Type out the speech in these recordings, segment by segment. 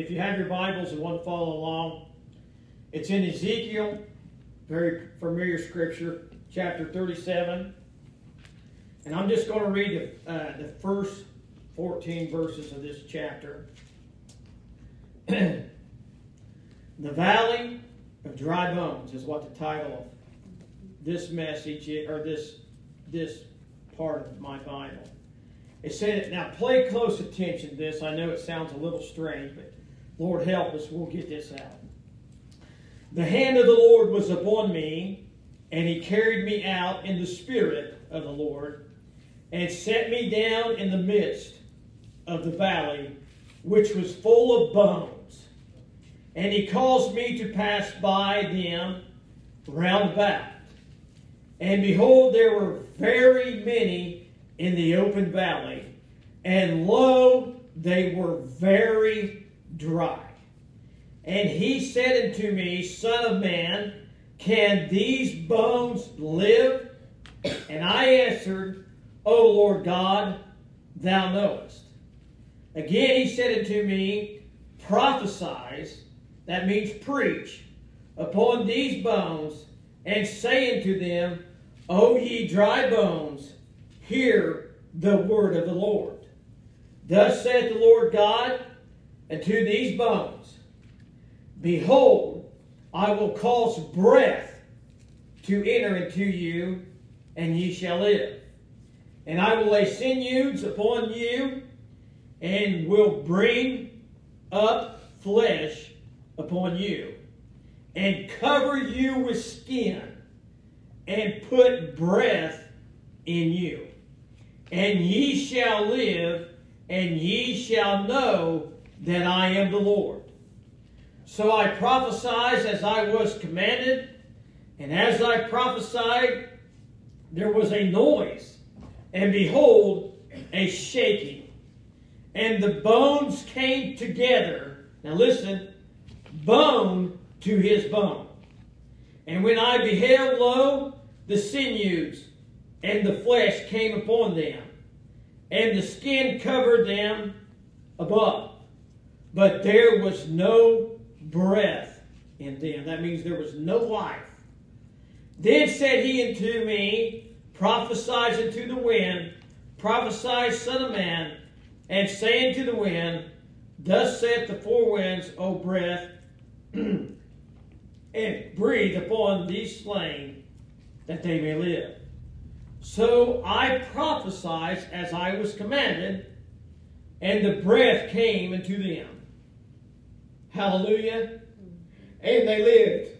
If you have your Bibles and want to follow along, it's in Ezekiel, very familiar scripture, chapter 37. And I'm just going to read the, uh, the first 14 verses of this chapter. the Valley of Dry Bones is what the title of this message or this, this part of my Bible. It said, now pay close attention to this. I know it sounds a little strange, but Lord help us, we'll get this out. The hand of the Lord was upon me, and he carried me out in the spirit of the Lord, and set me down in the midst of the valley, which was full of bones. And he caused me to pass by them round about. And behold, there were very many in the open valley, and lo, they were very dry. And he said unto me, Son of man, can these bones live? And I answered, O Lord God, thou knowest. Again he said unto me, Prophesy, that means preach, upon these bones, and say unto them, O ye dry bones, hear the word of the Lord. Thus saith the Lord God, and to these bones, Behold, I will cause breath to enter into you, and ye shall live. And I will lay sinews upon you, and will bring up flesh upon you, and cover you with skin, and put breath in you. And ye shall live, and ye shall know that I am the Lord. So I prophesied as I was commanded, and as I prophesied, there was a noise, and behold, a shaking. And the bones came together. Now listen, bone to his bone. And when I beheld, lo, the sinews and the flesh came upon them, and the skin covered them above but there was no breath in them. That means there was no life. Then said he unto me, Prophesy unto the wind, prophesy, Son of Man, and say unto the wind, Thus saith the four winds, O breath, and breathe upon these slain, that they may live. So I prophesied as I was commanded, and the breath came into them Hallelujah. And they lived.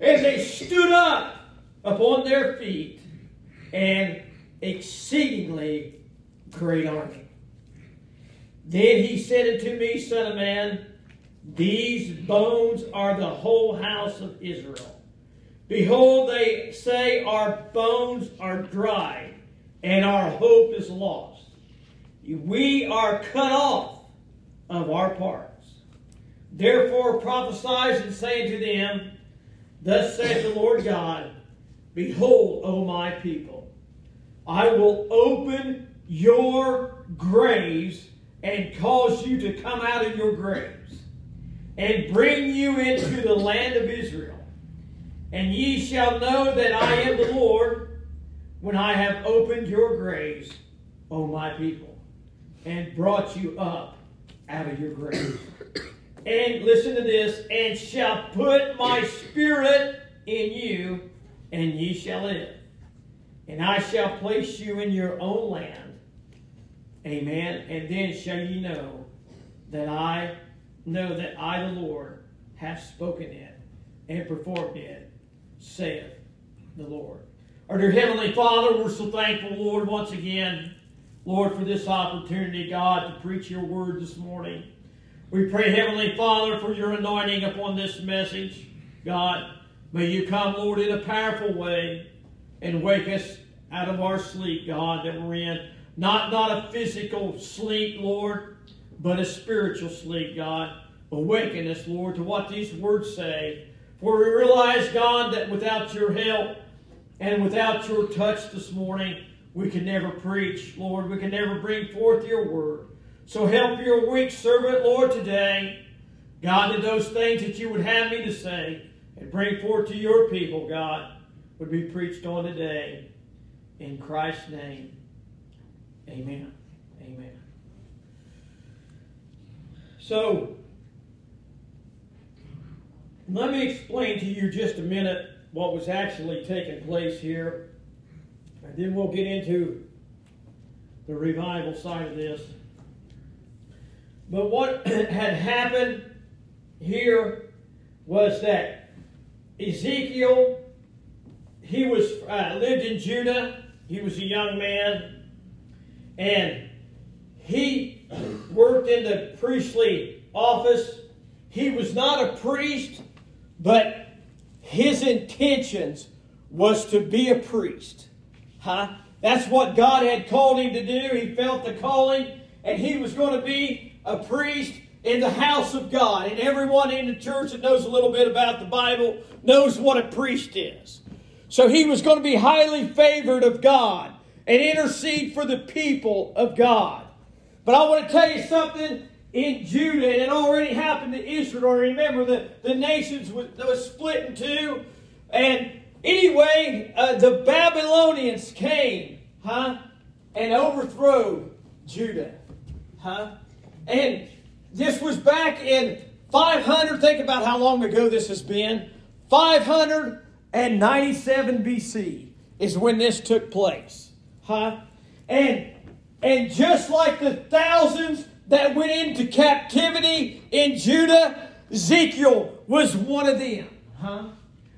As they stood up upon their feet, an exceedingly great army. Then he said unto me, Son of man, these bones are the whole house of Israel. Behold, they say, Our bones are dry, and our hope is lost. We are cut off of our part. Therefore prophesy and say to them, Thus saith the Lord God, Behold, O my people, I will open your graves and cause you to come out of your graves, and bring you into the land of Israel. And ye shall know that I am the Lord when I have opened your graves, O my people, and brought you up out of your graves and listen to this, and shall put my spirit in you, and ye shall live. And I shall place you in your own land. Amen. And then shall ye know that I know that I, the Lord, have spoken it and performed it, saith the Lord. Our dear Heavenly Father, we're so thankful, Lord, once again, Lord, for this opportunity, God, to preach your word this morning. We pray, Heavenly Father, for your anointing upon this message. God, may you come, Lord, in a powerful way and wake us out of our sleep, God, that we're in. Not, not a physical sleep, Lord, but a spiritual sleep, God. Awaken us, Lord, to what these words say. For we realize, God, that without your help and without your touch this morning, we can never preach, Lord. We can never bring forth your word. So help your weak servant, Lord, today. God, that those things that you would have me to say and bring forth to your people, God, would be preached on today. In Christ's name, amen. Amen. So, let me explain to you just a minute what was actually taking place here, and then we'll get into the revival side of this. But what had happened here was that Ezekiel, he was uh, lived in Judah. He was a young man, and he worked in the priestly office. He was not a priest, but his intentions was to be a priest. Huh? That's what God had called him to do. He felt the calling, and he was going to be a priest in the house of God. And everyone in the church that knows a little bit about the Bible knows what a priest is. So he was going to be highly favored of God and intercede for the people of God. But I want to tell you something in Judah, and it already happened to Israel. Remember, the, the nations was, was split in two. And anyway, uh, the Babylonians came, huh, and overthrew Judah, huh? And this was back in 500. Think about how long ago this has been. 597 BC is when this took place. Huh? And and just like the thousands that went into captivity in Judah, Ezekiel was one of them. Huh?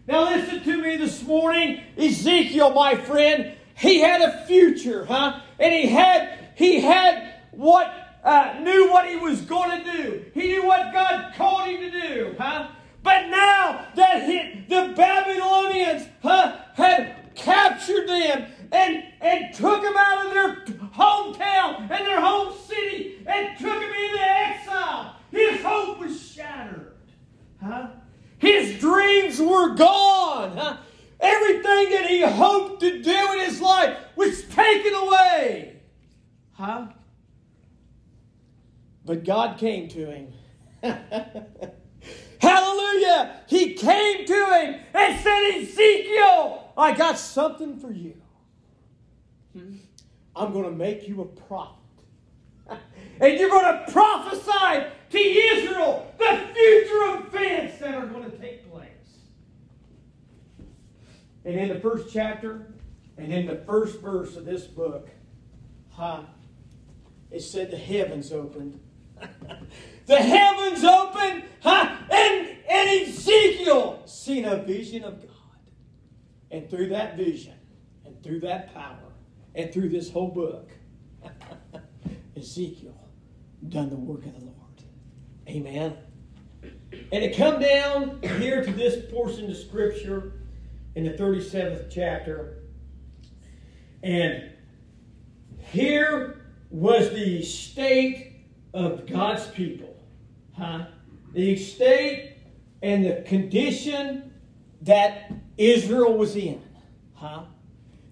Now listen to me this morning. Ezekiel, my friend, he had a future, huh? And he had he had what uh, knew what he was going to do. He knew what God called him to do, huh? But now that he, the Babylonians huh, had captured them and, and took them out of their hometown and their home city and took them into exile, his hope was shattered. Huh? His dreams were gone. Huh? Everything that he hoped to do in his life was taken away. Huh? But God came to him. Hallelujah! He came to him and said, Ezekiel, I got something for you. I'm going to make you a prophet. and you're going to prophesy to Israel the future events that are going to take place. And in the first chapter and in the first verse of this book, huh, it said the heavens opened the heavens opened, huh? and, and Ezekiel seen a vision of God. And through that vision, and through that power, and through this whole book, Ezekiel done the work of the Lord. Amen. And it come down here to this portion of Scripture in the 37th chapter. And here was the state of God's people. Huh? The state and the condition that Israel was in. Huh?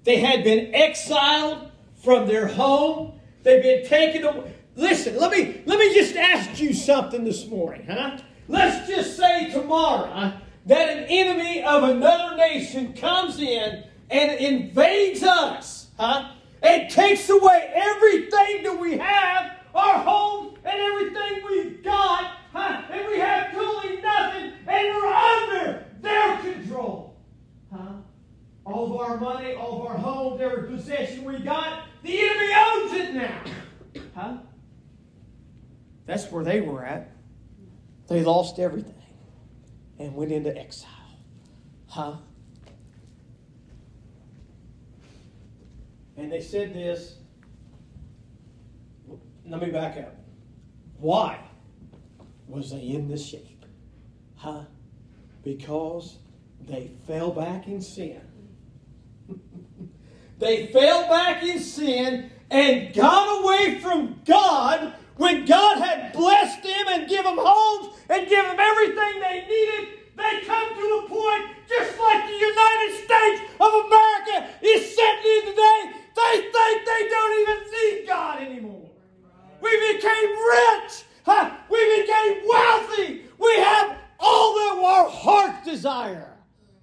They had been exiled from their home. They've been taken away. Listen, let me let me just ask you something this morning, huh? Let's just say tomorrow that an enemy of another nation comes in and invades us, huh? And takes away everything that we have, our homes, and everything we've got, huh? and we have truly nothing, and we're under their control. Huh? All of our money, all of our homes, every possession we got, the enemy owns it now. Huh? That's where they were at. They lost everything and went into exile. Huh? And they said this. Let me back up. Why? was they in this shape? Huh? Because they fell back in sin. they fell back in sin and got away from God when God had blessed them and given them homes and given them everything they needed. They come to a point just like the United States of America is setting in today. They think they don't even need God anymore. We became rich. Huh? We became wealthy. We have all that our hearts desire.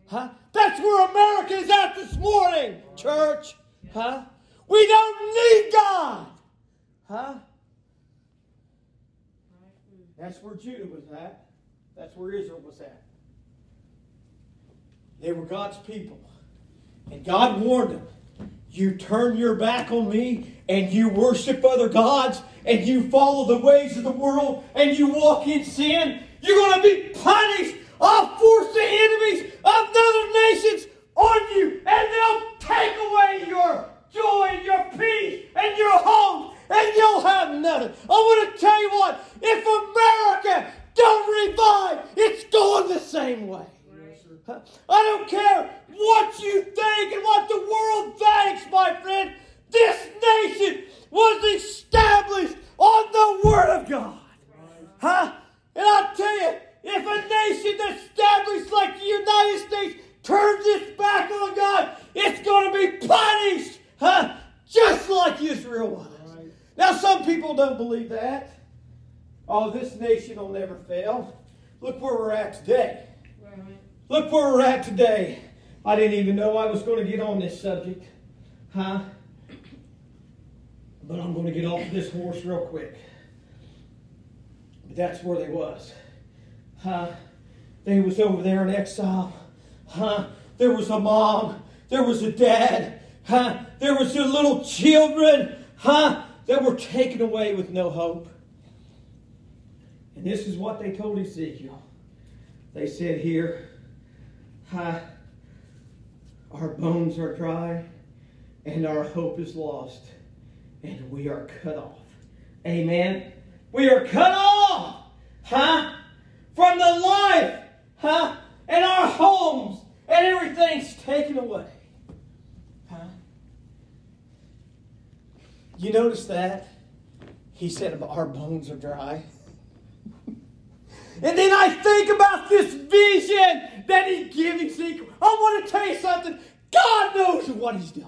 Huh? That's where America is at this morning, church. Huh? We don't need God. Huh? That's where Judah was at. That's where Israel was at. They were God's people. And God warned them you turn your back on me and you worship other gods and you follow the ways of the world and you walk in sin, you're going to be punished. I'll force the enemies of other nations on you and they'll take away your joy and your peace and your home and you'll have nothing. I want to tell you what, if America don't revive, it's going the same way. I don't care what you think and what the world thinks, my friend. This nation was established on the Word of God. Huh? And I'll tell you, if a nation established like the United States turns its back on God, it's going to be punished. Huh? Just like Israel was. Now, some people don't believe that. Oh, this nation will never fail. Look where we're at today. Look where we're at today. I didn't even know I was going to get on this subject. Huh? But I'm going to get off this horse real quick. But that's where they was. Huh? They was over there in exile. Huh? There was a mom. There was a dad. Huh? There was their little children. Huh? That were taken away with no hope. And this is what they told Ezekiel. They said here, our bones are dry and our hope is lost and we are cut off. Amen. We are cut off, huh? From the life, huh? And our homes and everything's taken away. Huh? You notice that? He said our bones are dry. And then I think about this vision that he's giving Ezekiel. I want to tell you something. God knows what he's doing.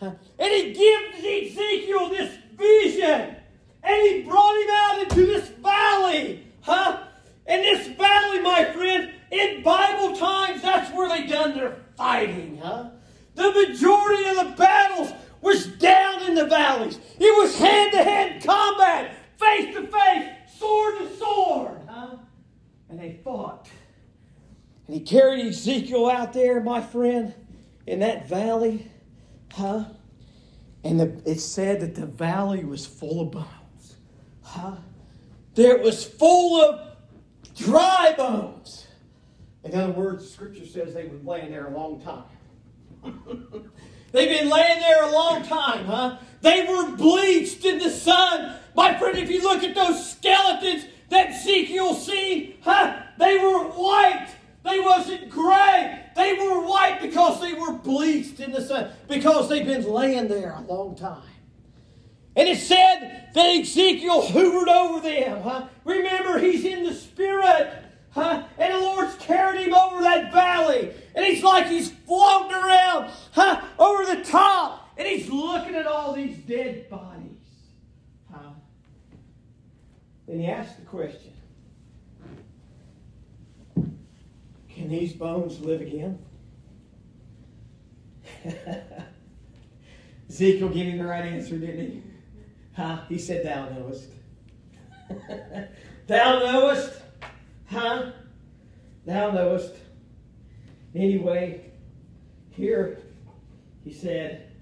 And he gives Ezekiel this vision. And he brought him out into this valley. Huh? And this valley, my friend, in Bible times, that's where they done their fighting, huh? The majority of the battles was down in the valleys. It was hand-to-hand combat, face-to-face, sword to sword and they fought. And he carried Ezekiel out there, my friend, in that valley, huh? And the, it said that the valley was full of bones, huh? There was full of dry bones. In other words, Scripture says they were laying there a long time. They've been laying there a long time, huh? They were bleached in the sun. My friend, if you look at those skeletons, that Ezekiel seen, huh? They were white. They wasn't gray. They were white because they were bleached in the sun, because they've been laying there a long time. And it said that Ezekiel hovered over them. Huh? Remember, he's in the spirit. Huh? And the Lord's carried him over that valley. And he's like he's floating around huh? over the top. And he's looking at all these dead bodies. Then he asked the question Can these bones live again? Ezekiel gave him the right answer, didn't he? Huh? He said, Thou knowest. Thou knowest. Huh? Thou knowest. Anyway, here he said,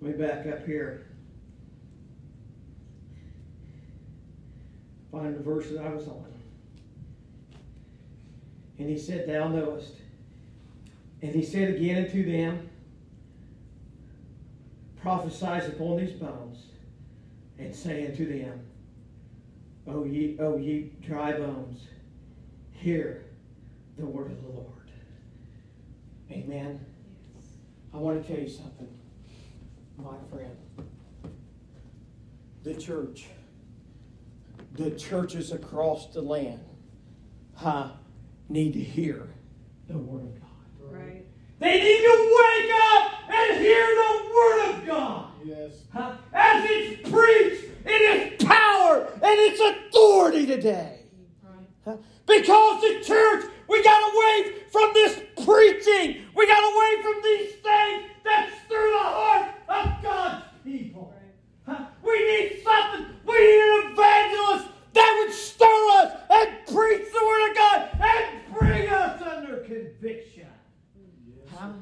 let me back up here. Find the verse that I was on. And he said, Thou knowest. And he said again unto them, Prophesy upon these bones, and say unto them, O ye, O ye dry bones, hear the word of the Lord. Amen. I want to tell you something, my friend. The church, the churches across the land, huh, need to hear the word of God. Right. They need to wake up and hear the word of God. Yes. Huh? As it's preached in its power and its authority today. Right. Huh? Because the church, we got away from this preaching. We got away from these things that stir the heart of God's people. Huh? We need something. We need an evangelist that would stir us and preach the word of God and bring us under conviction. Huh?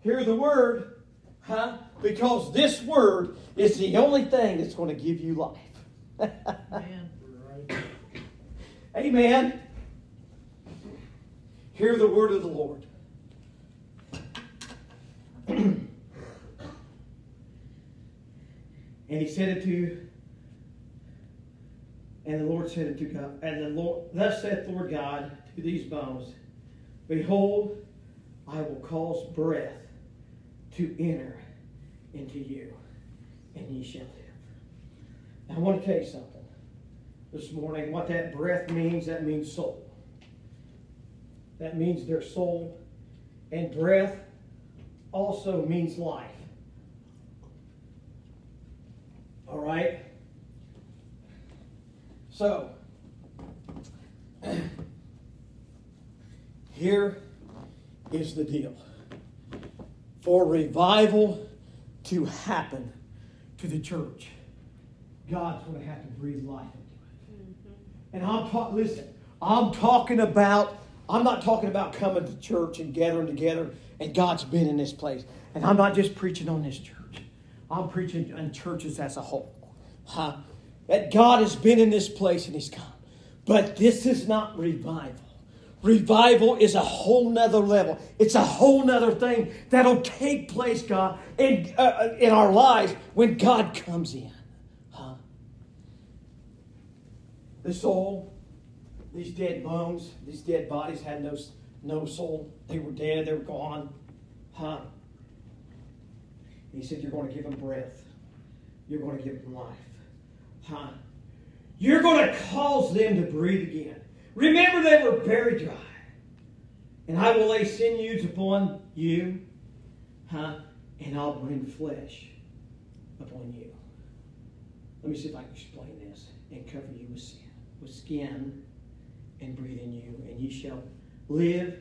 Hear the word, huh? Because this word is the only thing that's going to give you life. Right. Amen. Hear the word of the Lord. and he said it to, and the Lord said it to God, and the Lord, thus saith the Lord God to these bones, Behold, I will cause breath to enter into you, and ye shall live. Now, I want to tell you something this morning. What that breath means, that means soul. That means their soul. And breath also means life. All right? So, here is the deal. For revival to happen to the church, God's going to have to breathe life into it. Mm-hmm. And I'm talking, listen, I'm talking about, I'm not talking about coming to church and gathering together, and God's been in this place. And I'm not just preaching on this church, I'm preaching in churches as a whole. Huh? That God has been in this place and He's come. But this is not revival. Revival is a whole nother level. It's a whole nother thing that'll take place, God, in, uh, in our lives when God comes in. Huh? The soul, these dead bones, these dead bodies had no, no soul. They were dead, they were gone. Huh? He said, You're going to give them breath. You're going to give them life. Huh? You're going to cause them to breathe again. Remember, they were very dry. And I will lay sinews upon you, huh? And I'll bring flesh upon you. Let me see if I can explain this and cover you with sin, with skin, and breathe in you, and ye shall live,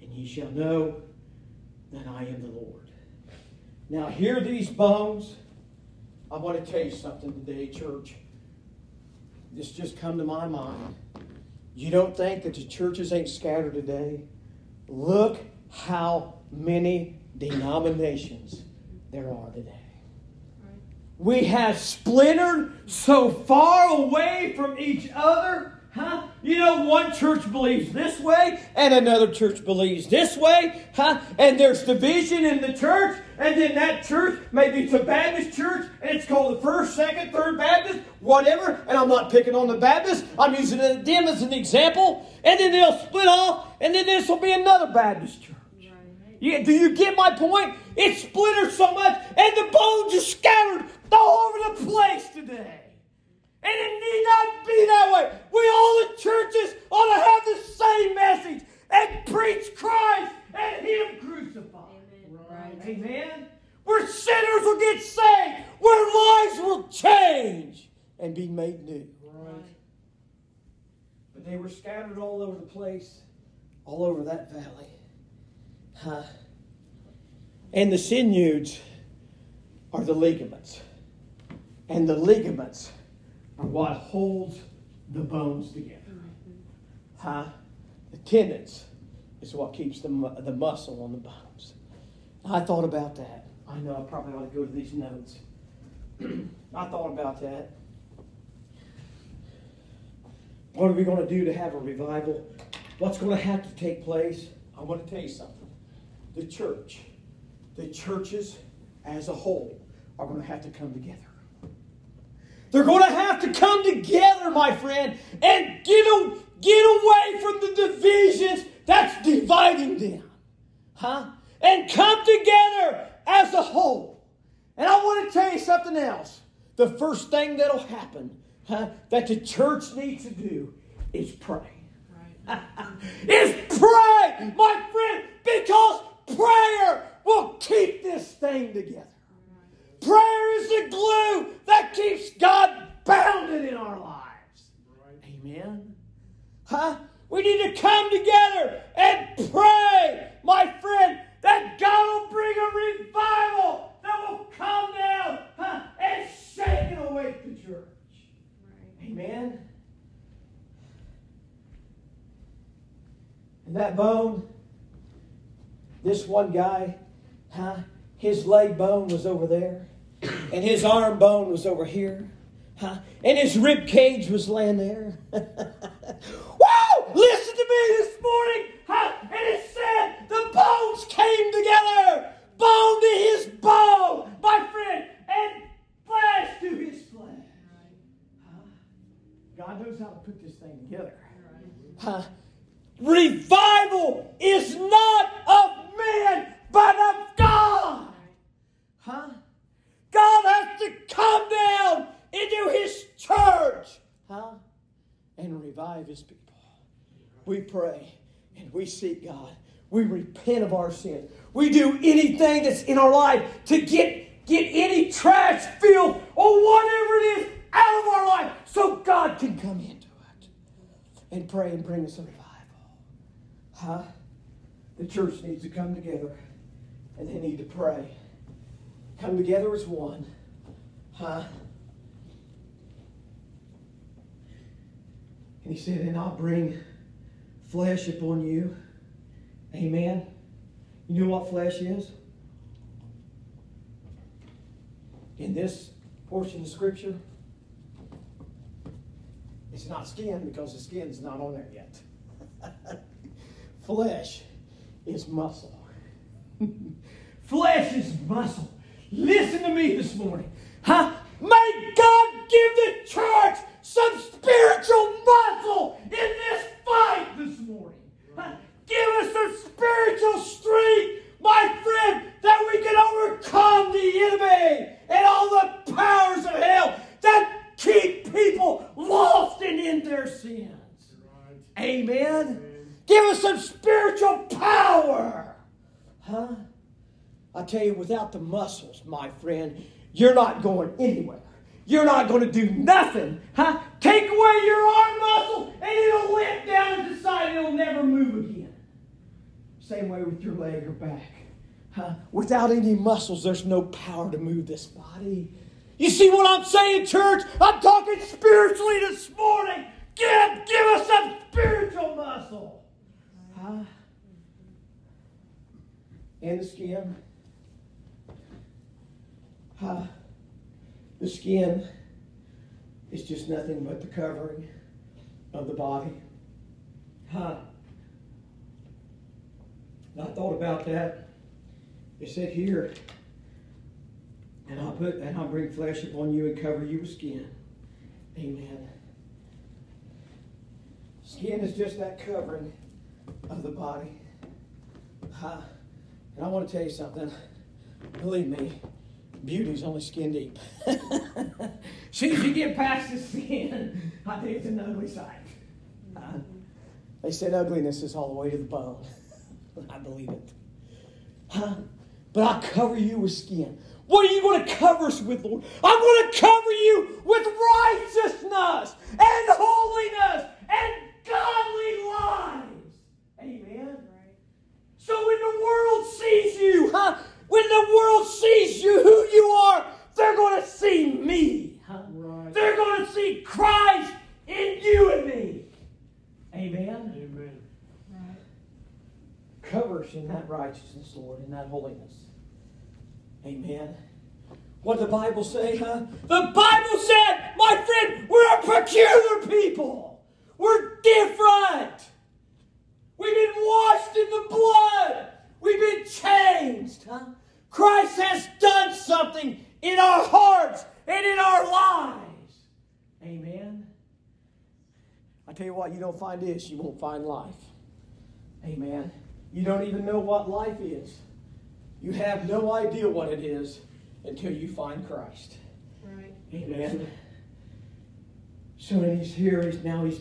and ye shall know that I am the Lord. Now, hear these bones. I want to tell you something today, church. This just come to my mind. You don't think that the churches ain't scattered today? Look how many denominations there are today. We have splintered so far away from each other. Huh? You know, one church believes this way, and another church believes this way, huh? And there's division in the church, and then that church, maybe it's a Baptist church, and it's called the First, Second, Third Baptist, whatever. And I'm not picking on the Baptists, I'm using them as an example. And then they'll split off, and then this will be another Baptist church. You, do you get my point? It splintered so much, and the bones are scattered all over the place today. And it need not be that way. We all the churches ought to have the same message and preach Christ and Him crucified. Amen. Where sinners will get saved, where lives will change and be made new. Right. But they were scattered all over the place, all over that valley. Huh? And the sinews are the ligaments. And the ligaments are what holds the bones together. Mm-hmm. Huh? The tendons is what keeps the, the muscle on the bones. I thought about that. I know I probably ought to go to these notes. I thought about that. What are we going to do to have a revival? What's going to have to take place? I want to tell you something. The church, the churches as a whole, are going to have to come together. They're going to have to come together, my friend, and get, a, get away from the divisions that's dividing them. Huh? And come together as a whole. And I want to tell you something else. The first thing that'll happen huh, that the church needs to do is pray. Right. is pray, my friend, because prayer will keep this thing together. Prayer is the glue that keeps God bounded in our lives. Amen. Huh? We need to come together and pray, my friend, that God will bring a revival that will come down huh, and shake and awake the church. Amen. And that bone, this one guy, huh? His leg bone was over there, and his arm bone was over here, huh? And his rib cage was laying there. Whoa! Listen to me this morning, huh? And it said the bones came together, bone to his bone, my friend, and flesh to his flesh. Huh? God knows how to put this thing together. Huh? Revival is not of man, but of God. Huh? God has to come down into his church. Huh? And revive his people. We pray and we seek God. We repent of our sins. We do anything that's in our life to get, get any trash, filth, or whatever it is out of our life so God can come into it and pray and bring us a revival. Huh? The church needs to come together and they need to pray. Come together as one. Huh? And he said, And I'll bring flesh upon you. Amen. You know what flesh is? In this portion of Scripture, it's not skin because the skin's not on there yet. flesh is muscle. flesh is muscle. Listen to me this morning. Huh? May God give the church some spiritual muscle in this fight this morning. Huh? Give us some spiritual strength, my friend, that we can overcome the enemy and all the powers of hell that keep people lost and in their sins. Amen. Give us some spiritual power. Huh? I tell you, without the muscles, my friend, you're not going anywhere. You're not going to do nothing. Huh? Take away your arm muscle and it'll limp down and decide it'll never move again. Same way with your leg or back. Huh? Without any muscles, there's no power to move this body. You see what I'm saying, church? I'm talking spiritually this morning. Give, give us some spiritual muscle. Huh? And the skin. Huh? The skin is just nothing but the covering of the body. Huh? I thought about that. It said here, and I'll put and I'll bring flesh upon you and cover you with skin. Amen. Skin is just that covering of the body. Huh? And I want to tell you something. Believe me, beauty's only skin deep. as soon as you get past the skin, I think it's an ugly sight. Uh, they said ugliness is all the way to the bone. I believe it. Huh? But I'll cover you with skin. What are you going to cover us with, Lord? I'm going to cover you with righteousness and holiness and godly lives. Amen. Right. So when the world sees you, huh? When the world sees you, who you are, they're going to see me. Huh? Right. They're going to see Christ in you and me. Amen. Amen. Cover us in that righteousness, Lord, in that holiness. Amen. What did the Bible say, huh? The Bible said, my friend, we're a peculiar people. We're different. We've been washed in the blood. We've been changed, huh? Christ has done something in our hearts and in our lives. Amen. I tell you what, you don't find this, you won't find life. Amen. You don't even know what life is. You have no idea what it is until you find Christ. Right. Amen. So when he's here, he's now he's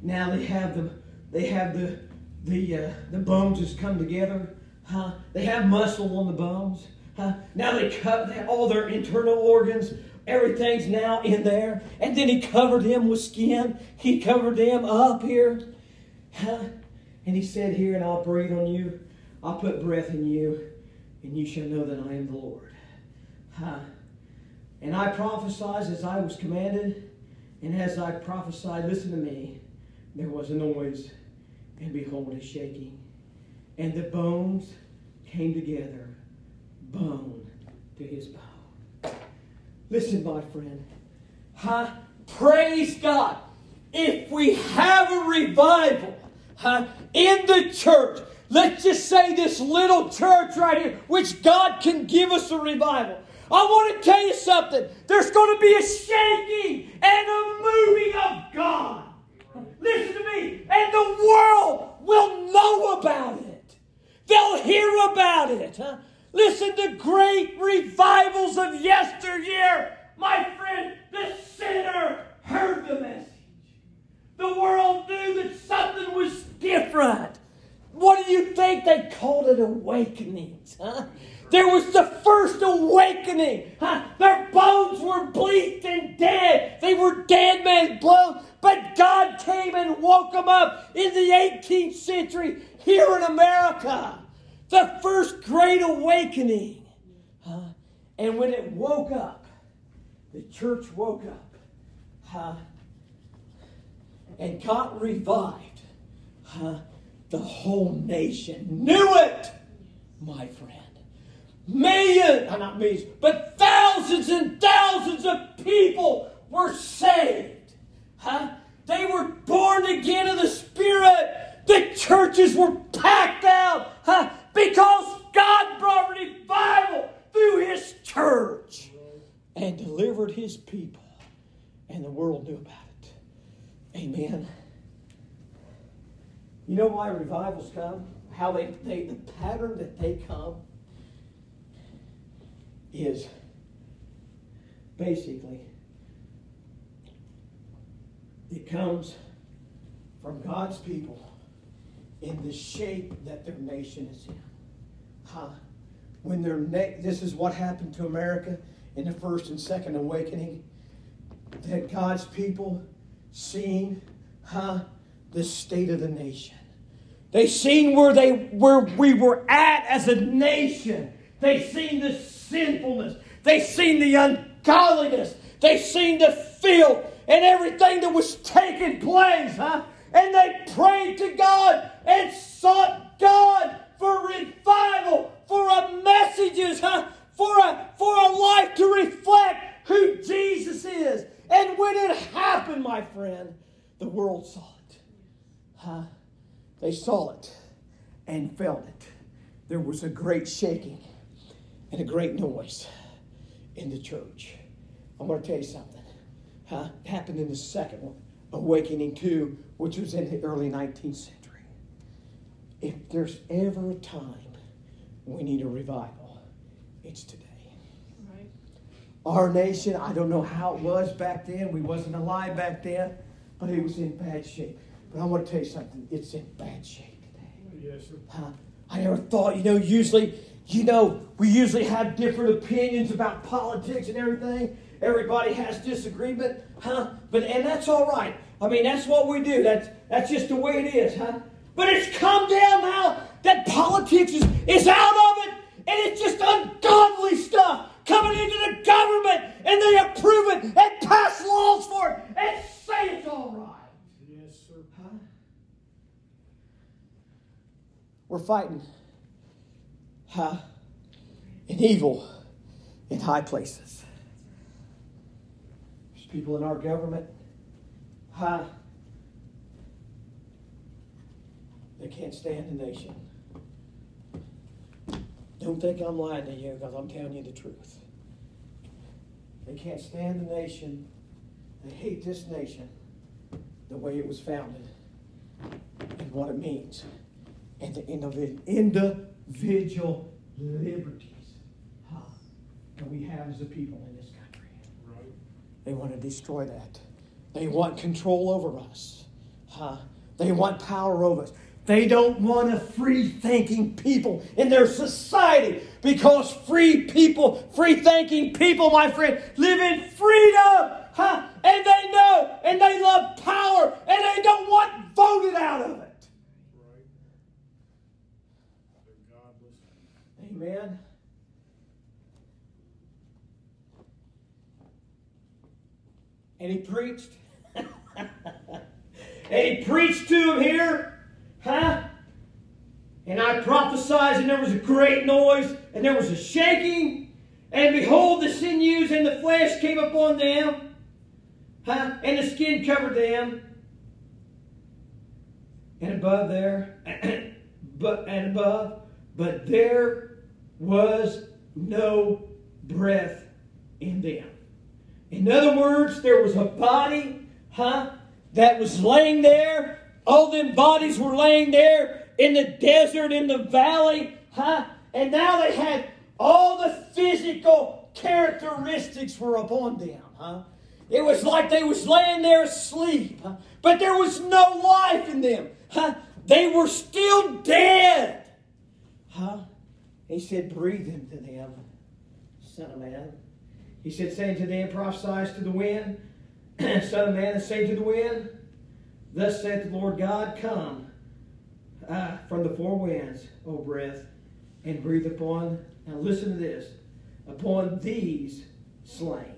now they have the they have the the uh, the bones just come together. Huh? They have muscle on the bones. Huh? Now they cut they, all their internal organs. Everything's now in there. And then he covered him with skin. He covered them up here. Huh? And he said here, and I'll breathe on you. I'll put breath in you, and you shall know that I am the Lord. Huh? And I prophesied as I was commanded, and as I prophesied, listen to me, there was a noise, and behold, a shaking. And the bones came together, bone to his bone. Listen, my friend. Huh? Praise God. If we have a revival huh, in the church, let's just say this little church right here, which God can give us a revival. I want to tell you something. There's going to be a shaking and a moving of God. Listen to me. And the world will know about it. They'll hear about it. Huh? Listen to great revivals of yesteryear. My friend, the sinner heard the message. The world knew that something was different. What do you think they called it awakenings? Huh? There was the first awakening. Huh? Their bones were bleached and dead. They were dead man's bones. But God came and woke them up in the 18th century here in America. The first great awakening. Huh? And when it woke up, the church woke up huh? And got revived. Huh? The whole nation knew it, my friend. Millions, not millions, but thousands and thousands of people were saved. Huh? They were born again of the Spirit. The churches were packed out huh? because God brought revival through His church and delivered His people. And the world knew about it. Amen. You know why revivals come? How they, they the pattern that they come is basically it comes from God's people in the shape that their nation is in. Huh? When their na- this is what happened to America in the first and second awakening, that God's people seen, huh, the state of the nation. They seen where they where we were at as a nation. They seen the sinfulness. They seen the ungodliness. They seen the filth and everything that was taking place, huh? And they prayed to God and sought God for revival, for a messages, huh? For a for a life to reflect who Jesus is. And when it happened, my friend, the world saw it. Huh? They saw it and felt it. There was a great shaking and a great noise in the church. I want to tell you something. Huh? It happened in the second one, awakening too, which was in the early 19th century. If there's ever a time we need a revival, it's today. Our nation, I don't know how it was back then. We wasn't alive back then, but it was in bad shape. But I want to tell you something. It's in bad shape today. Yes, sir. Huh? I never thought, you know, usually, you know, we usually have different opinions about politics and everything. Everybody has disagreement, huh? But and that's all right. I mean, that's what we do. That's that's just the way it is, huh? But it's come down now that politics is, is out of it, and it's just ungodly stuff coming into the government, and they approve it and pass laws for it and say it's all right. Yes, sir. Huh? We're fighting huh? an evil in high places. There's people in our government, huh? They can't stand the nation. Don't think I'm lying to you because I'm telling you the truth. They can't stand the nation They hate this nation the way it was founded and what it means and the individual liberties huh, that we have as a people in this country. Right. They want to destroy that. They want control over us. Huh? They want power over us. They don't want a free thinking people in their society because free people, free thinking people, my friend, live in freedom. Huh? And they know and they love power and they don't want voted out of it. Amen. And he preached. and he preached to him here. Huh? And I prophesied, and there was a great noise, and there was a shaking. And behold, the sinews and the flesh came upon them. Huh? And the skin covered them. And above there, but and above, but there was no breath in them. In other words, there was a body, huh, that was laying there. All them bodies were laying there in the desert, in the valley, huh? And now they had all the physical characteristics were upon them, huh? It was like they was laying there asleep, but there was no life in them. Huh? They were still dead. Huh? He said, breathe into them, son of man. He said, saying to them, prophesy to the wind, son of man, say to the wind, Thus saith the Lord God, Come uh, from the four winds, O breath, and breathe upon, now listen to this, upon these slain,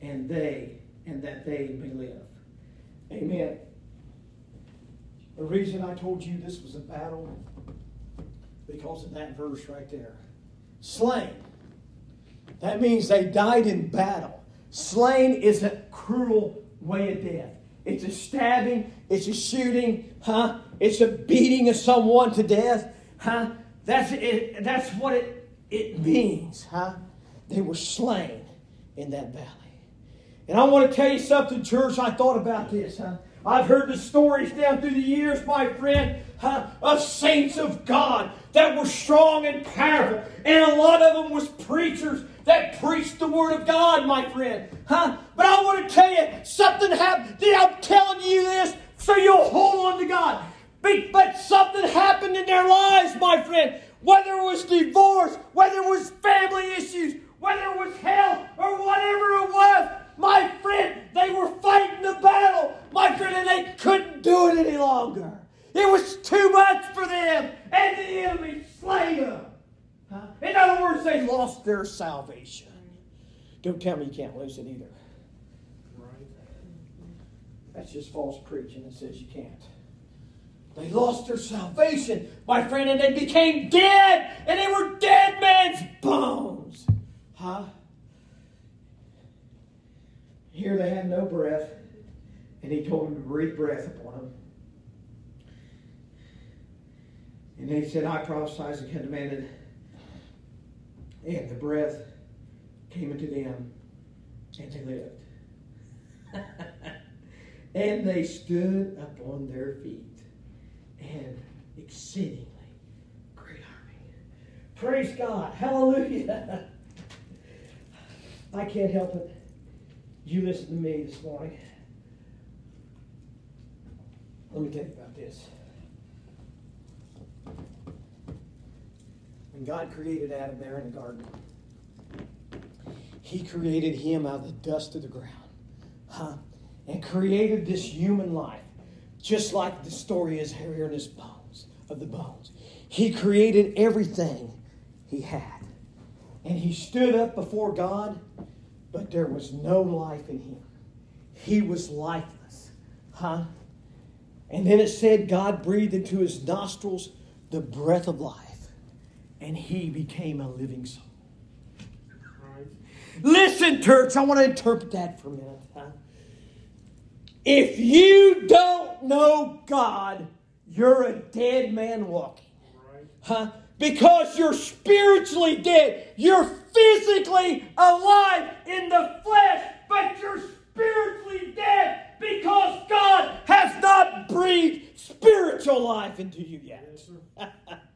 and they, and that they may live. Amen. The reason I told you this was a battle, because of that verse right there. Slain. That means they died in battle. Slain is a cruel way of death. It's a stabbing, it's a shooting, huh? It's a beating of someone to death, huh? That's it, that's what it, it means, huh? They were slain in that valley. And I want to tell you something, church. I thought about this, huh? I've heard the stories down through the years, my friend, huh, of saints of God that were strong and powerful. And a lot of them was preachers that preached the word of God, my friend. Huh? But I want to tell you, something happened. I'm telling you this so you'll hold on to God. But, something happened in their lives, my friend. Whether it was divorce, whether it was family issues, whether it was health, or whatever it was, my friend, they were fighting the battle, my friend, and they couldn't do it any longer. It was too much for them, and the enemy slayed them. In other words, they lost their salvation. Don't tell me you can't lose it either. That's just false preaching that says you can't. They lost their salvation, my friend, and they became dead, and they were dead man's bones. Huh? Here they had no breath, and he told them to breathe breath upon them. And they said, I prophesied and commanded, and the breath came into them, and they lived. and they stood upon their feet, and exceedingly great army. Praise God. Hallelujah. I can't help it. You listen to me this morning. Let me tell you about this. When God created Adam there in the garden, He created him out of the dust of the ground. Huh? And created this human life, just like the story is here in his bones, of the bones. He created everything he had. And he stood up before God, but there was no life in him. He was lifeless. Huh? And then it said God breathed into his nostrils the breath of life, and he became a living soul. Right. Listen, church, I want to interpret that for a minute. Huh? If you don't know God, you're a dead man walking. Right. Huh? Because you're spiritually dead. You're physically alive in the flesh, but you're spiritually dead because God has not breathed spiritual life into you yet. Yes.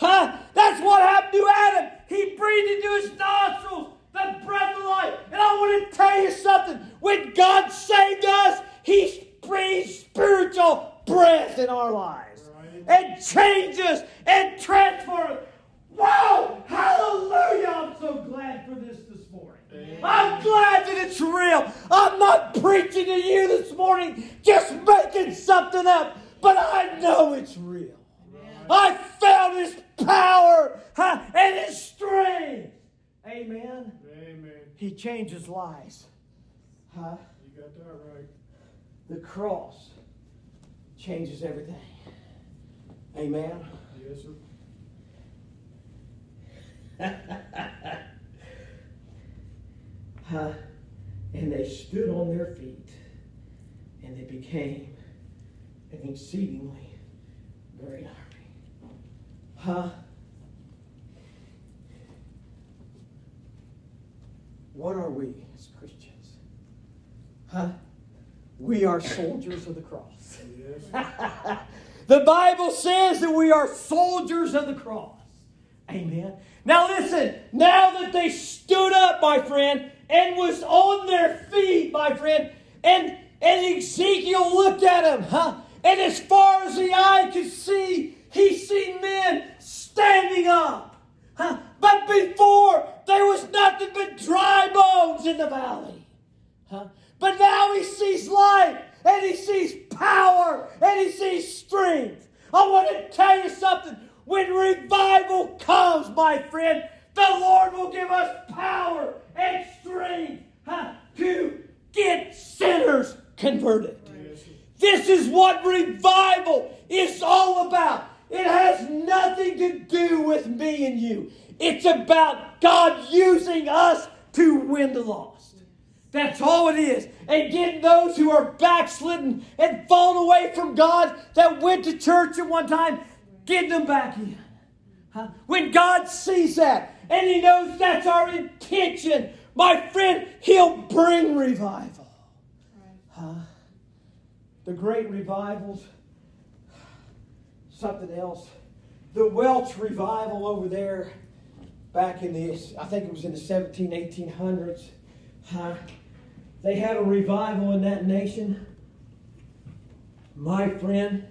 Huh? That's what happened to Adam. He breathed into his nostrils the breath of life. And I want to tell you something. When God saved us, He breathed spiritual breath in our lives Right. and changed us and transformed us. Wow! Hallelujah! I'm so glad for this this morning. Amen. I'm glad that it's real. I'm not preaching to you this morning, just making something up, but I know it's real. I found His power huh, and His strength. Amen. Amen. He changes lives. Huh? You got that right. The cross changes everything. Amen. Yes, sir. Huh? And they stood on their feet and they became an exceedingly great army. Huh? What are we as Christians? Huh? We are soldiers of the cross. The Bible says that we are soldiers of the cross. Amen. Now listen, now that they stood up, my friend, and was on their feet, my friend, and and Ezekiel looked at him, huh? And as far as the eye could see, he seen men standing up. Huh? But before there was nothing but dry bones in the valley. Huh? But now he sees life and he sees power and he sees strength. I want to tell you something. When revival comes, my friend, the Lord will give us power and strength huh, to get sinners converted. This is what revival is all about. It has nothing to do with me and you. It's about God using us to win the lost. That's all it is. And getting those who are backslidden and fallen away from God that went to church at one time, getting them back in. Huh? When God sees that and He knows that's our intention, my friend, He'll bring revival. Huh? The great revivals, something else. The Welsh revival over there back in the, I think it was in the 17, 1800s. Huh? They had a revival in that nation, my friend,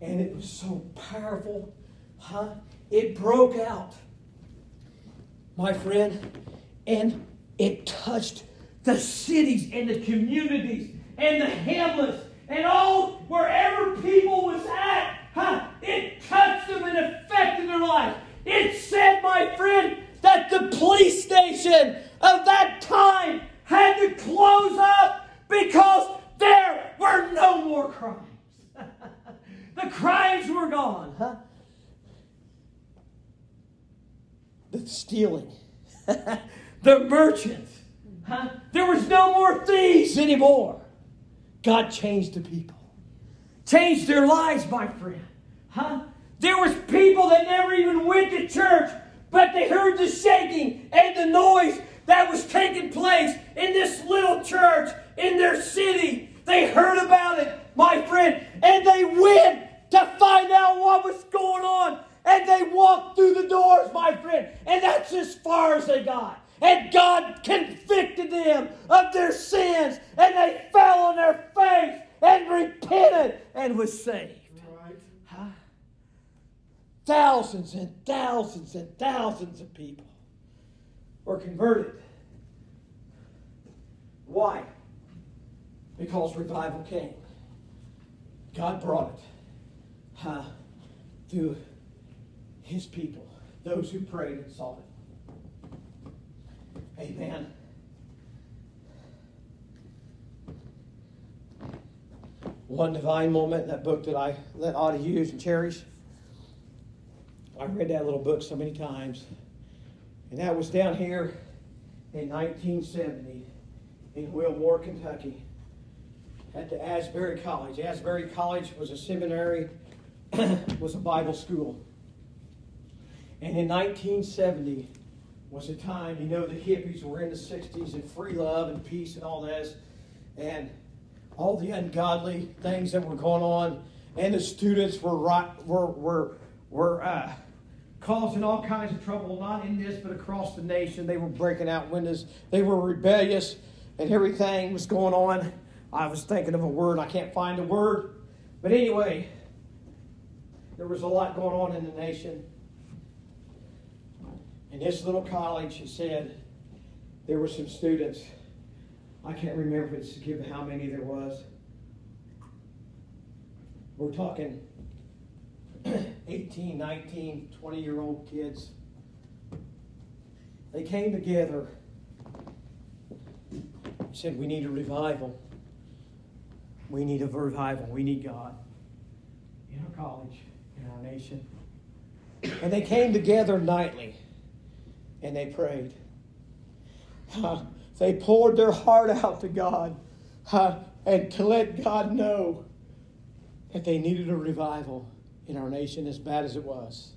and it was so powerful. Huh? It broke out, my friend, and it touched the cities and the communities and the hamlets and all wherever people was at. Huh? It touched them and affected their lives. It said, my friend, that the police station of that time had to close up because there were no more crimes. the crimes were gone. Huh? The stealing, the merchants. Huh? There was no more thieves anymore. God changed the people, changed their lives, my friend. Huh? There was people that never even went to church, but they heard the shaking and the noise that was taking place in this little church in their city. They heard about it, my friend, and they went to find out what was going on. And they walked through the doors, my friend, and that's as far as they got. And God convicted them of their sins, and they fell on their face and repented and was saved. Right. Huh? Thousands and thousands and thousands of people were converted. Why? Because revival came. God brought it huh, through His people, those who prayed and sought it. Amen. One divine moment, that book that I let Audie use and cherish. I read that little book so many times. And that was down here in 1970 in Wilmore, Kentucky, at the Asbury College. Asbury College was a seminary, was a Bible school. And in 1970 was a time, you know, the hippies were in the 60s and free love and peace and all this. and all the ungodly things that were going on, and the students were right, were were were uh, causing all kinds of trouble, not in this but across the nation. They were breaking out windows. They were rebellious, and everything was going on. I was thinking of a word. I can't find a word, but anyway, there was a lot going on in the nation. In this little college, he said there were some students. I can't remember if it's give how many there was. We're talking 18, 19, 20 year old kids. They came together. Said, We need a revival. We need a revival. We need God in our college, in our nation. And they came together nightly and they prayed. They poured their heart out to God uh, and to let God know that they needed a revival in our nation as bad as it was.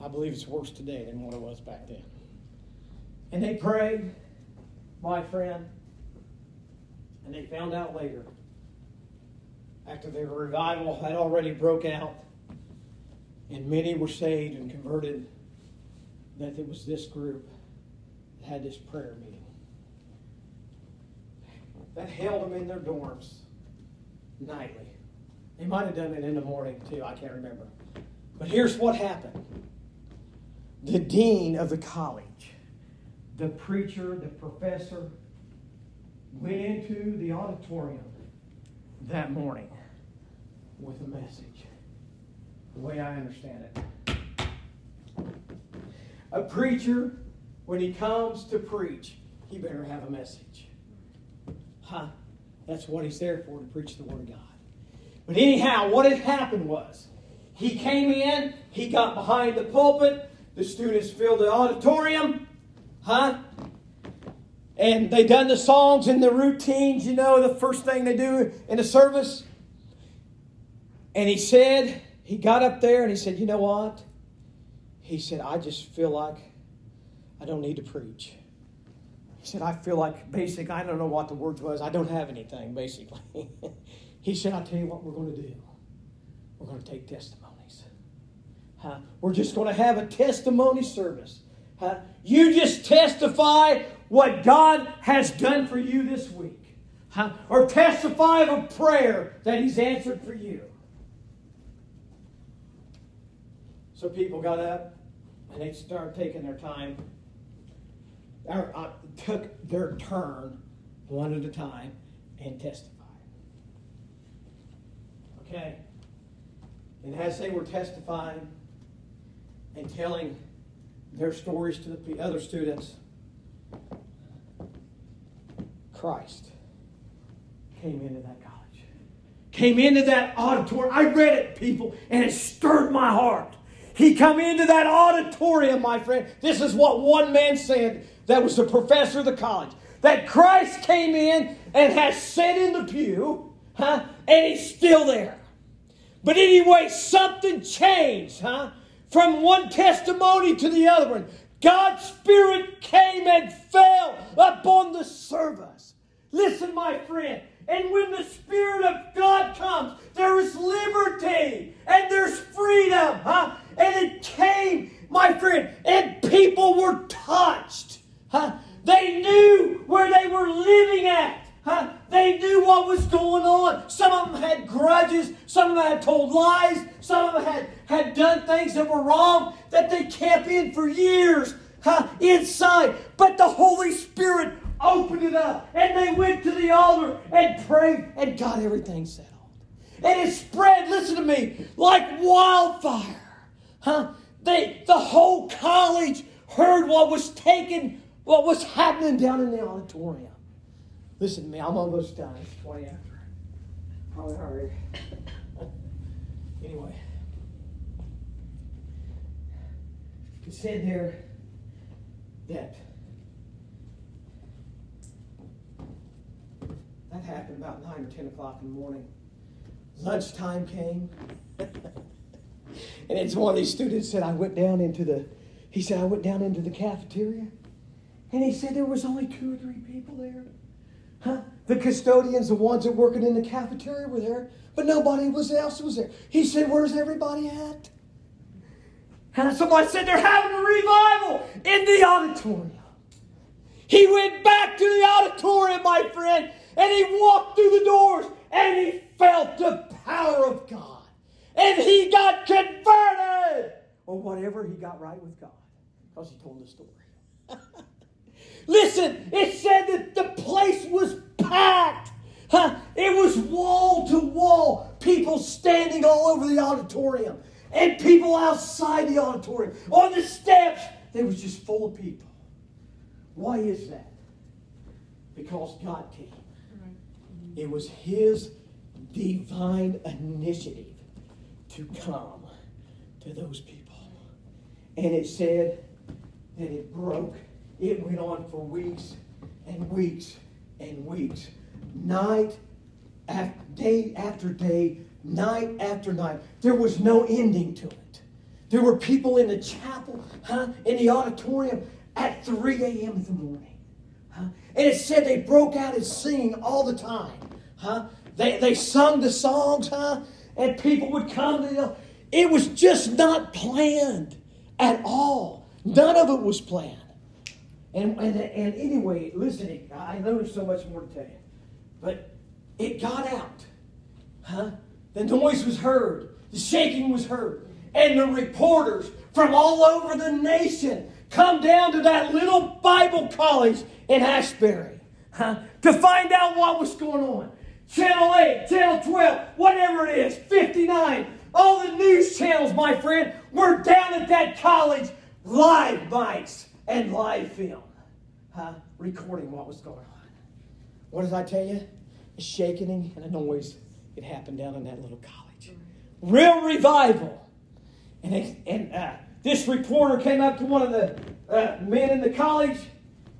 I believe it's worse today than what it was back then. And they prayed, my friend, and they found out later, after the revival had already broke out, and many were saved and converted, that it was this group that had this prayer meeting. That held them in their dorms nightly. They might have done it in the morning too, I can't remember. But here's what happened the dean of the college, the preacher, the professor, went into the auditorium that morning with a message, the way I understand it. A preacher, when he comes to preach, he better have a message. Huh? That's what he's there for, to preach the Word of God. But anyhow, what had happened was he came in, he got behind the pulpit, the students filled the auditorium, huh? And they done the songs and the routines, you know, the first thing they do in the service. And he said, he got up there and he said, You know what? He said, I just feel like I don't need to preach. He said, I feel like basic, I don't know what the words was. I don't have anything, basically. he said, I'll tell you what we're going to do. We're going to take testimonies. Huh? We're just going to have a testimony service. Huh? You just testify what God has done for you this week. Huh? Or testify of a prayer that He's answered for you. So people got up and they started taking their time, or, uh, took their turn one at a time and testified. Okay? And as they were testifying and telling their stories to the other students, Christ came into that college. Came into that auditorium. I read it, people, and it stirred my heart. He come into that auditorium, my friend. This is what one man said that was the professor of the college. That Christ came in and has sat in the pew, huh? And he's still there. But anyway, something changed, huh? From one testimony to the other one. God's Spirit came and fell upon the service. Listen, my friend. And when the Spirit of God comes, there is liberty and there's freedom, huh? And it came, my friend, and people were touched. Huh? They knew where they were living at. Huh? They knew what was going on. Some of them had grudges. Some of them had told lies. Some of them had, had done things that were wrong that they kept in for years huh? inside. But the Holy Spirit opened it up and they went to the altar and prayed and got everything settled. And it spread, listen to me, like wildfire. Huh? They, the whole college heard what was taken, what was happening down in the auditorium. Listen to me, I'm almost done. It's 20 after. Probably already. anyway. It said there that that happened about 9 or 10 o'clock in the morning. Lunchtime came. And it's one of these students said, I went down into the, he said, I went down into the cafeteria. And he said there was only two or three people there. Huh? The custodians, the ones that working in the cafeteria were there, but nobody was else was there. He said, Where's everybody at? And somebody said they're having a revival in the auditorium. He went back to the auditorium, my friend, and he walked through the doors and he felt the power of God. And he got converted. Or whatever he got right with God. Because he told the story. Listen, it said that the place was packed. Huh? It was wall to wall. People standing all over the auditorium. And people outside the auditorium. On the steps. They was just full of people. Why is that? Because God came. It was His divine initiative to come to those people. And it said that it broke. It went on for weeks and weeks and weeks. Night after day after day, night after night. There was no ending to it. There were people in the chapel, huh, in the auditorium at 3 a.m. in the morning. Huh? And it said they broke out and singing all the time. Huh? They, they sung the songs, huh? And people would come to them. It was just not planned at all. None of it was planned. And, and, and anyway, listening, I know there's so much more to tell you. But it got out. Huh? The noise was heard. The shaking was heard. And the reporters from all over the nation come down to that little Bible college in Asbury huh, to find out what was going on. Channel 8, Channel 12, whatever it is, 59, all the news channels, my friend, were down at that college, live mics and live film, huh, recording what was going on. What did I tell you? A shaking and a noise. It happened down in that little college. Real revival. And, and uh, this reporter came up to one of the uh, men in the college.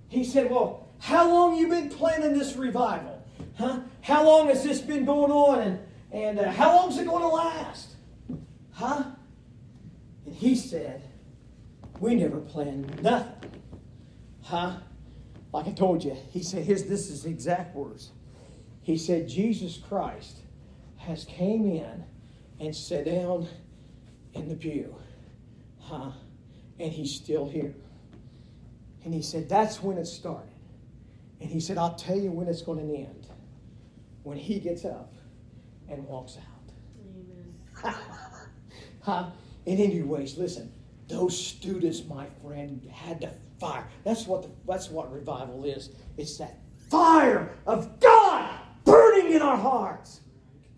He said, Well, how long you been planning this revival? Huh? How long has this been going on? And, and uh, how long is it going to last? Huh? And he said, We never planned nothing. Huh? Like I told you, he said, Here's this is exact words. He said, Jesus Christ has came in and sat down in the pew. Huh? And he's still here. And he said, That's when it started. And he said, I'll tell you when it's going to end. When he gets up and walks out. huh? In any ways, listen, those students, my friend, had the fire. That's what the, that's what revival is. It's that fire of God burning in our hearts.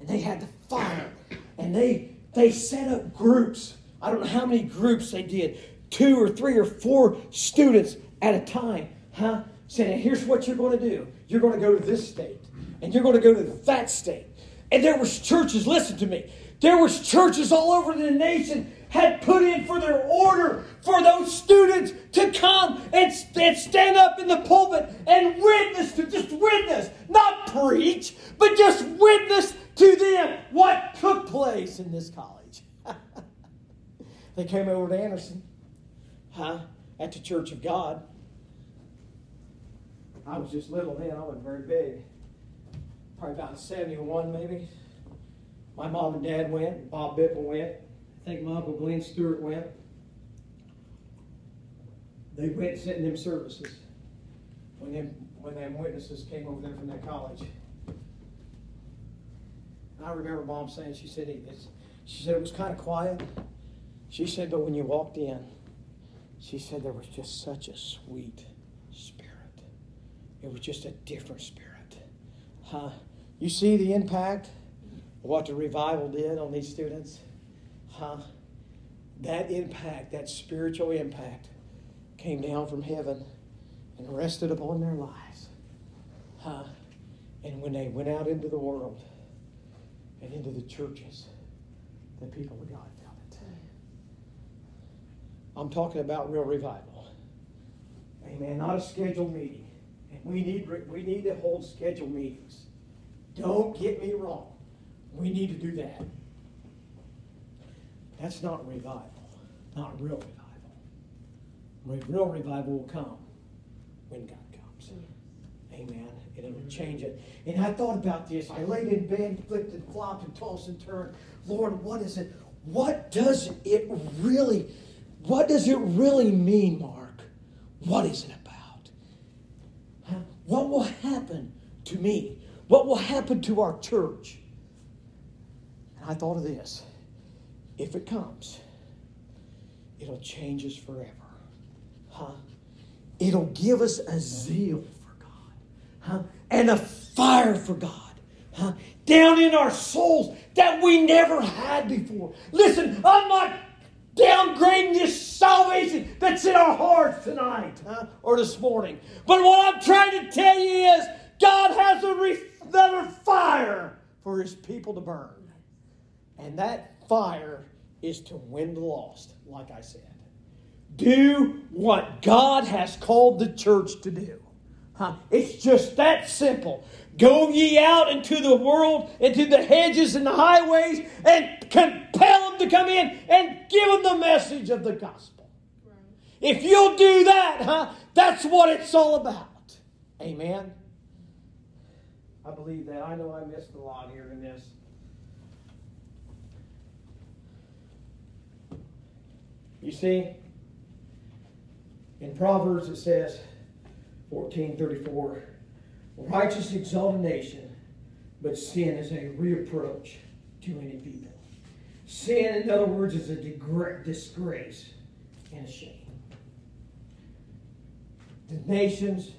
And they had the fire. And they they set up groups. I don't know how many groups they did. Two or three or four students at a time. Huh? Saying, here's what you're going to do. You're going to go to this state. And you're going to go to that state. And there was churches, listen to me. There was churches all over the nation had put in for their order for those students to come and, and stand up in the pulpit and witness to just witness, not preach, but just witness to them what took place in this college. they came over to Anderson, huh, at the Church of God. I was just little then, I wasn't very big. Probably about 71 maybe. My mom and dad went, Bob Bickle went. I think my uncle Glenn Stewart went. They went and sent them services when them when them witnesses came over there from that college. I remember mom saying she said she said it was kind of quiet. She said, but when you walked in, she said there was just such a sweet spirit. It was just a different spirit. Huh? You see the impact of what the revival did on these students? Huh? That impact, that spiritual impact, came down from heaven and rested upon their lives. Huh? And when they went out into the world and into the churches, the people of God felt it. I'm talking about real revival. Amen. Not a scheduled meeting. We need we need to hold scheduled meetings. Don't get me wrong. We need to do that. That's not revival. Not real revival. Real revival will come when God comes. Amen. And it'll change it. And I thought about this. I laid in bed, flipped and flopped and tossed and turned. Lord, what is it? What does it really, what does it really mean, Mark? What is it about? Huh? What will happen to me? What will happen to our church? And I thought of this. If it comes, it'll change us forever. Huh? It'll give us a zeal for God. Huh? And a fire for God. Huh? Down in our souls that we never had before. Listen, I'm not downgrading this salvation that's in our hearts tonight huh? or this morning. But what I'm trying to tell you is God has another fire for his people to burn. And that fire is to win the lost, like I said. Do what God has called the church to do. Huh? It's just that simple. Go ye out into the world, into the hedges and the highways, and compel them to come in and give them the message of the gospel. If you'll do that, huh, that's what it's all about. Amen. I believe that. I know I missed a lot here in this. You see, in Proverbs it says, 1434, righteous exalt a nation, but sin is a reproach to any people. Sin, in other words, is a disgrace and a shame. The nations,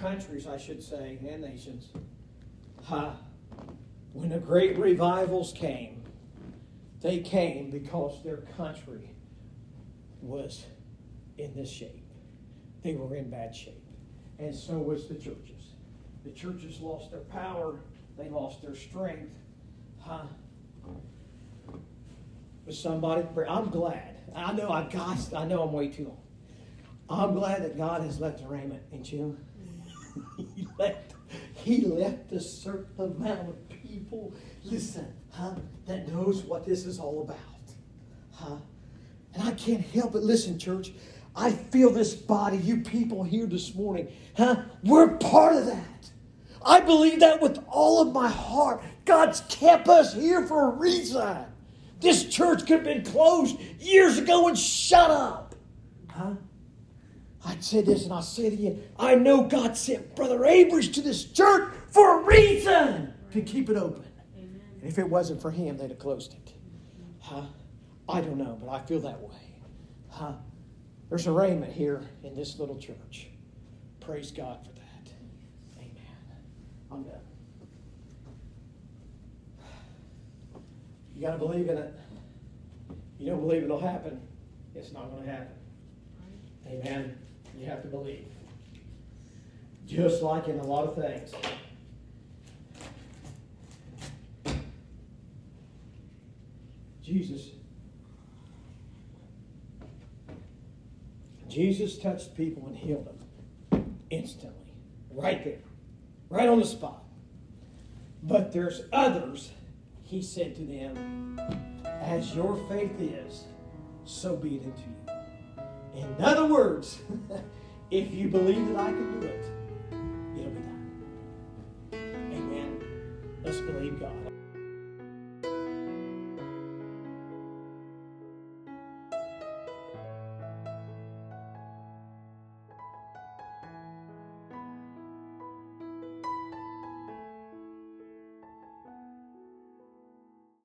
countries, I should say, and nations, huh, when the great revivals came, they came because their country was in this shape. They were in bad shape. And so was the churches. The churches lost their power, they lost their strength. Huh? But somebody, I'm glad. I know I got, I know I'm way too long. I'm glad that God has left the raiment, ain't you? He left, he left a certain amount of people. Listen, huh? That knows what this is all about, huh? And I can't help but listen, church. I feel this body, you people here this morning, huh? We're part of that. I believe that with all of my heart. God's kept us here for a reason. This church could have been closed years ago and shut up. Huh? I'd say this and I'll say it again. I know God sent Brother Abridge to this church for a reason to keep it open. Amen. And if it wasn't for him, they'd have closed it. Huh? I don't know, but I feel that way. Huh? There's a raiment here in this little church. Praise God for that. Amen. I'm done. You got to believe in it. You don't believe it'll happen, it's not going to happen. Amen. You have to believe. Just like in a lot of things. Jesus Jesus touched people and healed them instantly, right there, right on the spot. But there's others, he said to them, as your faith is, so be it unto you. In other words, if you believe that I can do it,